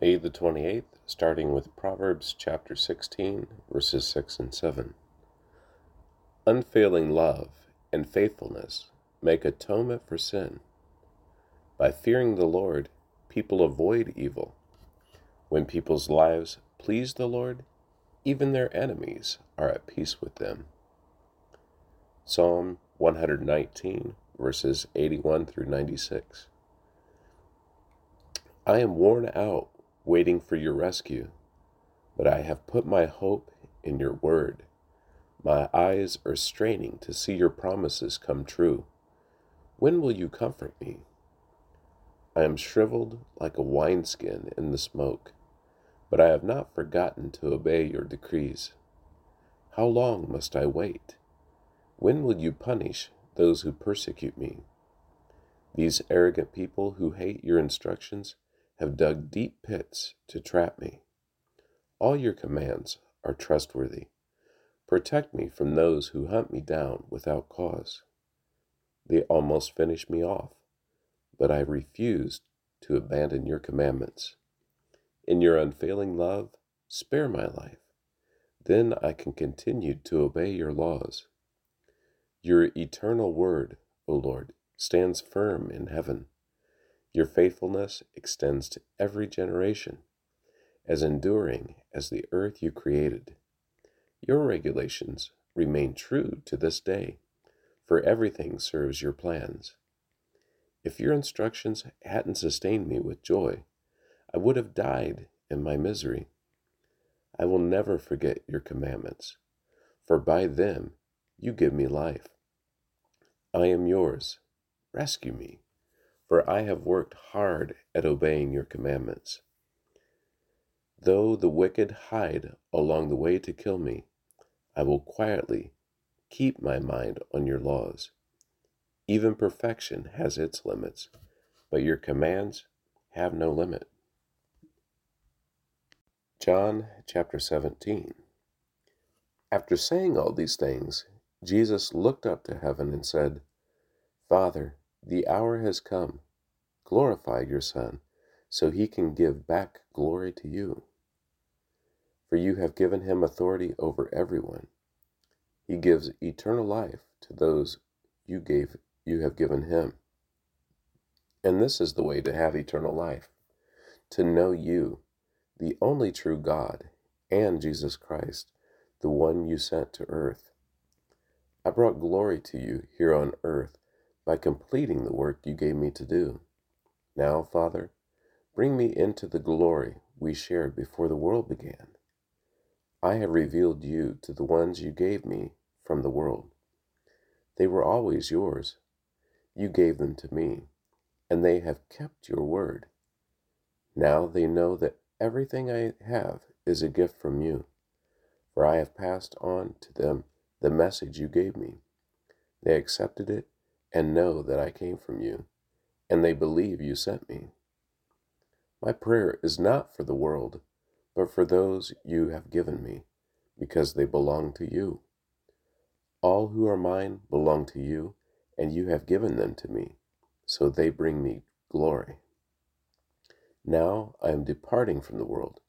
May the 28th, starting with Proverbs chapter 16, verses 6 and 7. Unfailing love and faithfulness make atonement for sin. By fearing the Lord, people avoid evil. When people's lives please the Lord, even their enemies are at peace with them. Psalm 119, verses 81 through 96. I am worn out waiting for your rescue, but I have put my hope in your word. My eyes are straining to see your promises come true. When will you comfort me? I am shriveled like a wineskin in the smoke, but I have not forgotten to obey your decrees. How long must I wait? When will you punish those who persecute me? These arrogant people who hate your instructions have dug deep pits to trap me. All your commands are trustworthy. Protect me from those who hunt me down without cause. They almost finish me off, but I refused to abandon your commandments. In your unfailing love, spare my life. Then I can continue to obey your laws. Your eternal word, O Lord, stands firm in heaven. Your faithfulness extends to every generation, as enduring as the earth you created. Your regulations remain true to this day, for everything serves your plans. If your instructions hadn't sustained me with joy, I would have died in my misery. I will never forget your commandments, for by them you give me life. I am yours. Rescue me for I have worked hard at obeying your commandments. Though the wicked hide along the way to kill me, I will quietly keep my mind on your laws. Even perfection has its limits, but your commands have no limit. John chapter 17. After saying all these things, Jesus looked up to heaven and said, Father, the hour has come. Glorify your Son, so he can give back glory to you. For you have given him authority over everyone. He gives eternal life to those you gave you have given him. And this is the way to have eternal life, to know you, the only true God, and Jesus Christ, the one you sent to earth. I brought glory to you here on earth by completing the work you gave me to do. Now, Father, bring me into the glory we shared before the world began. I have revealed you to the ones you gave me from the world. They were always yours. You gave them to me, and they have kept your word. Now they know that everything I have is a gift from you, for I have passed on to them the message you gave me. They accepted it and know that I came from you, and they believe you sent me. My prayer is not for the world, but for those you have given me, because they belong to you. All who are mine belong to you, and you have given them to me, so they bring me glory. Now I am departing from the world.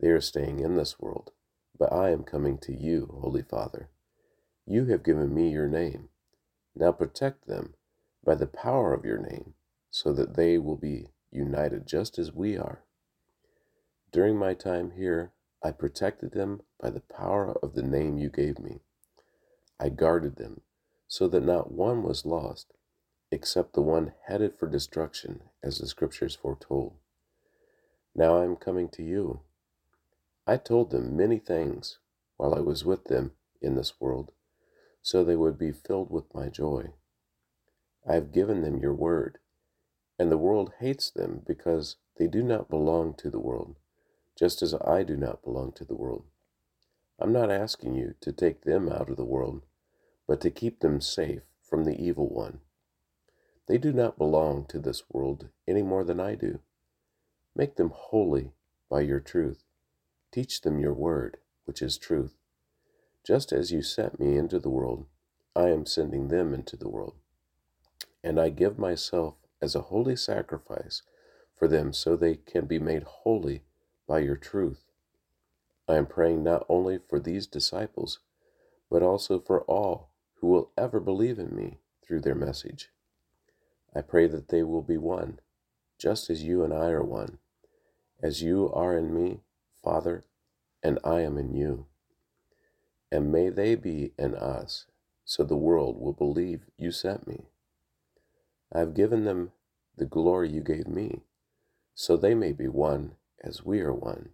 They are staying in this world, but I am coming to you, Holy Father. You have given me your name now protect them by the power of your name, so that they will be united just as we are. During my time here, I protected them by the power of the name you gave me. I guarded them so that not one was lost, except the one headed for destruction, as the scriptures foretold. Now I am coming to you. I told them many things while I was with them in this world so they would be filled with my joy. I have given them your word, and the world hates them because they do not belong to the world, just as I do not belong to the world. I'm not asking you to take them out of the world, but to keep them safe from the evil one. They do not belong to this world any more than I do. Make them holy by your truth. Teach them your word, which is truth. Just as you sent me into the world, I am sending them into the world. And I give myself as a holy sacrifice for them so they can be made holy by your truth. I am praying not only for these disciples, but also for all who will ever believe in me through their message. I pray that they will be one, just as you and I are one, as you are in me, Father, and I am in you. And may they be in us, so the world will believe you sent me. I have given them the glory you gave me, so they may be one as we are one.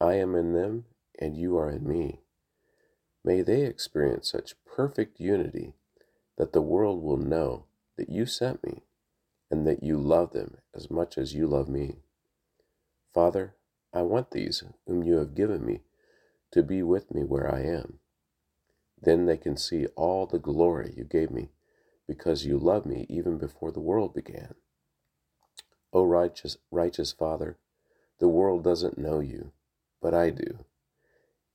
I am in them, and you are in me. May they experience such perfect unity that the world will know that you sent me and that you love them as much as you love me. Father, I want these whom you have given me to be with me where I am. Then they can see all the glory you gave me because you loved me even before the world began. O righteous, righteous Father, the world doesn't know you, but I do.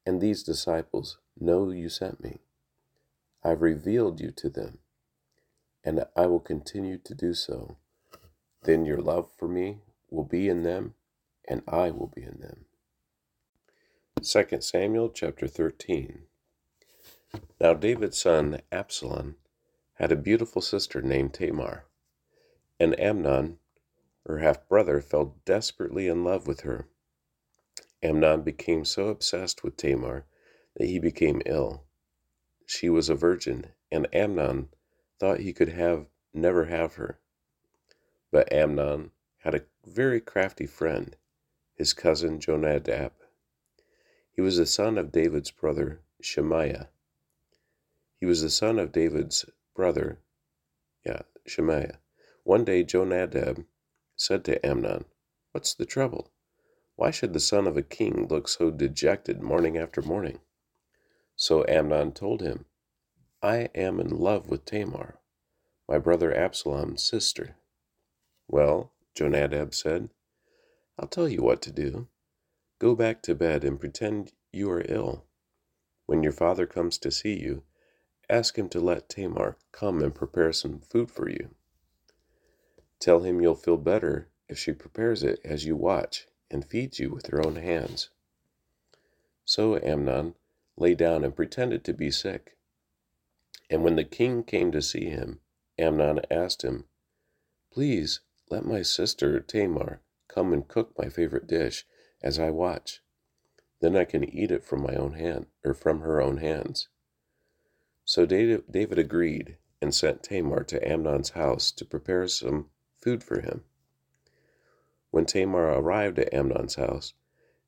And these disciples know you sent me. I've revealed you to them, and I will continue to do so. Then your love for me will be in them, and I will be in them. 2 Samuel chapter 13. Now David's son Absalom had a beautiful sister named Tamar, and Amnon, her half brother, fell desperately in love with her. Amnon became so obsessed with Tamar that he became ill. She was a virgin, and Amnon thought he could have never have her. But Amnon had a very crafty friend, his cousin Jonadab. He was the son of David's brother Shemaiah. He was the son of David's brother, yeah, Shemaiah. One day Jonadab said to Amnon, What's the trouble? Why should the son of a king look so dejected morning after morning? So Amnon told him, I am in love with Tamar, my brother Absalom's sister. Well, Jonadab said, I'll tell you what to do. Go back to bed and pretend you are ill. When your father comes to see you, ask him to let Tamar come and prepare some food for you. Tell him you'll feel better if she prepares it as you watch and feeds you with her own hands. So Amnon lay down and pretended to be sick. And when the king came to see him, Amnon asked him, Please let my sister Tamar come and cook my favorite dish as I watch. Then I can eat it from my own hand, or from her own hands. So David agreed and sent Tamar to Amnon's house to prepare some food for him. When Tamar arrived at Amnon's house,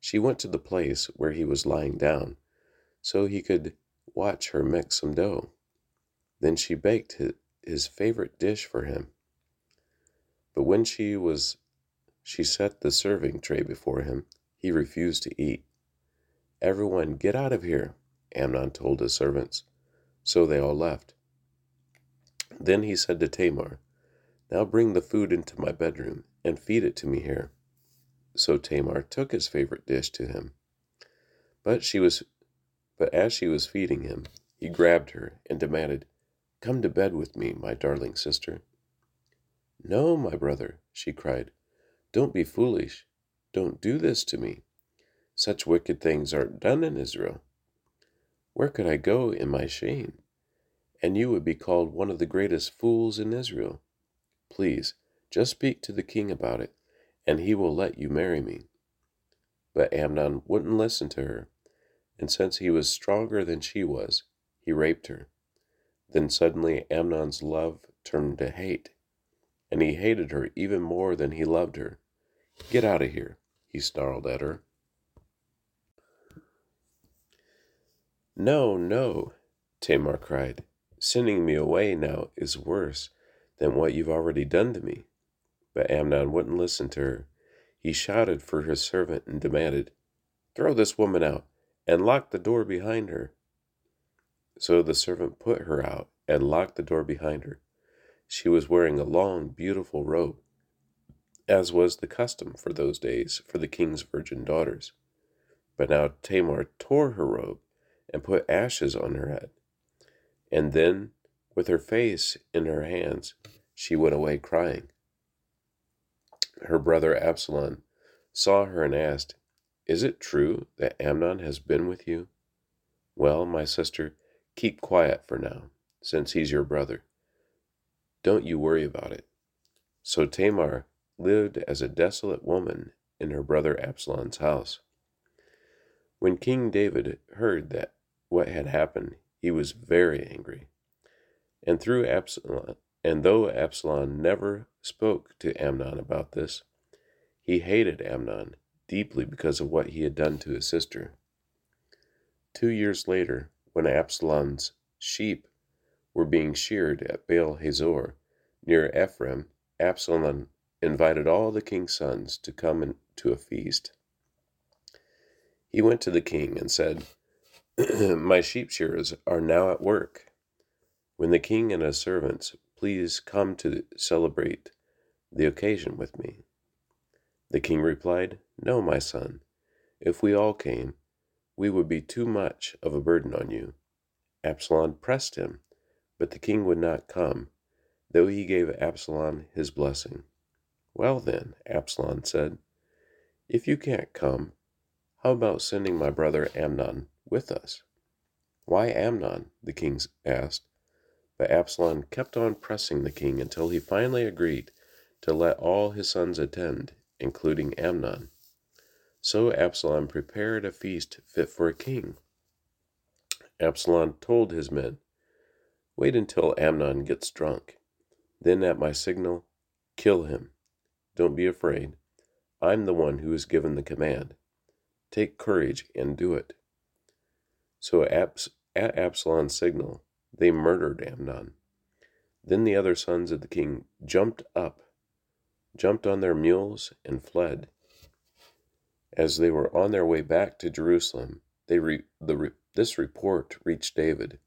she went to the place where he was lying down, so he could watch her mix some dough. Then she baked his favorite dish for him. But when she was she set the serving tray before him, he refused to eat. Everyone get out of here, Amnon told his servants. So they all left. Then he said to Tamar, Now bring the food into my bedroom and feed it to me here. So Tamar took his favorite dish to him. But she was but as she was feeding him, he grabbed her and demanded, Come to bed with me, my darling sister. No, my brother, she cried. Don't be foolish. Don't do this to me. Such wicked things aren't done in Israel. Where could I go in my shame? And you would be called one of the greatest fools in Israel. Please, just speak to the king about it, and he will let you marry me. But Amnon wouldn't listen to her, and since he was stronger than she was, he raped her. Then suddenly Amnon's love turned to hate, and he hated her even more than he loved her. Get out of here, he snarled at her. No, no, Tamar cried. Sending me away now is worse than what you've already done to me. But Amnon wouldn't listen to her. He shouted for his servant and demanded, Throw this woman out and lock the door behind her. So the servant put her out and locked the door behind her. She was wearing a long, beautiful robe, as was the custom for those days for the king's virgin daughters. But now Tamar tore her robe and put ashes on her head. And then, with her face in her hands, she went away crying. her brother Absalom saw her and asked, Is it true that Amnon has been with you? Well, my sister, keep quiet for now, since he's your brother. Don't you worry about it. So Tamar lived as a desolate woman in her brother Absalom's house. When King David heard that what had happened, he was very angry. And through Absalom, and though Absalom never spoke to Amnon about this, he hated Amnon deeply because of what he had done to his sister. Two years later, when Absalom's sheep were being sheared at Baal Hazor near Ephraim, Absalom invited all the king's sons to come to a feast. He went to the king and said, My sheep shearers are now at work. When the king and his servants please come to celebrate the occasion with me? The king replied, No, my son. If we all came, we would be too much of a burden on you. Absalom pressed him, but the king would not come, though he gave Absalom his blessing. Well then, Absalom said, if you can't come, how about sending my brother Amnon with us? Why Amnon? the king asked. But Absalom kept on pressing the king until he finally agreed to let all his sons attend, including Amnon. So Absalom prepared a feast fit for a king. Absalom told his men, Wait until Amnon gets drunk. Then at my signal, kill him. Don't be afraid. I'm the one who is given the command. Take courage and do it. So at Absalom's signal, they murdered Amnon. Then the other sons of the king jumped up, jumped on their mules, and fled. As they were on their way back to Jerusalem, they re, the, this report reached David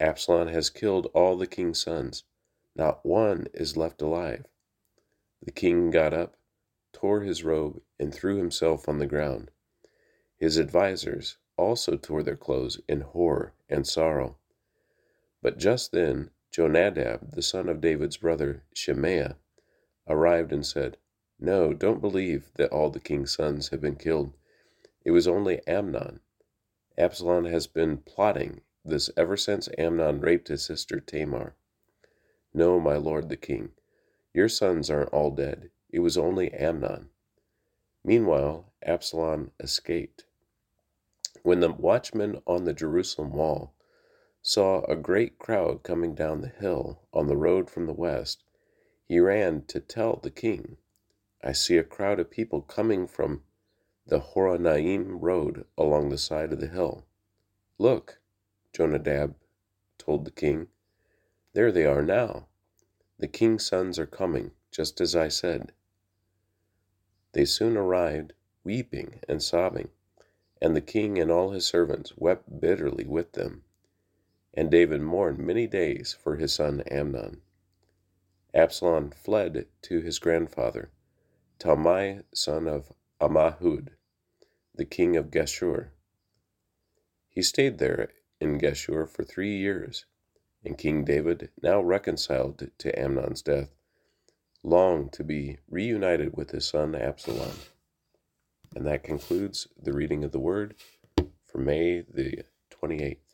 Absalom has killed all the king's sons, not one is left alive. The king got up, tore his robe, and threw himself on the ground. His advisers also tore their clothes in horror and sorrow. But just then Jonadab, the son of David's brother Shemaiah, arrived and said, No, don't believe that all the king's sons have been killed. It was only Amnon. Absalom has been plotting this ever since Amnon raped his sister Tamar. No, my lord the king, your sons aren't all dead. It was only Amnon. Meanwhile, Absalom escaped. When the watchman on the Jerusalem wall saw a great crowd coming down the hill on the road from the west, he ran to tell the king, I see a crowd of people coming from the Horonaim road along the side of the hill. Look, Jonadab told the king, there they are now. The king's sons are coming, just as I said. They soon arrived, weeping and sobbing and the king and all his servants wept bitterly with them. And David mourned many days for his son Amnon. Absalom fled to his grandfather, Talmai son of Ammihud, the king of Geshur. He stayed there in Geshur for three years, and King David, now reconciled to Amnon's death, longed to be reunited with his son Absalom. And that concludes the reading of the Word for May the 28th.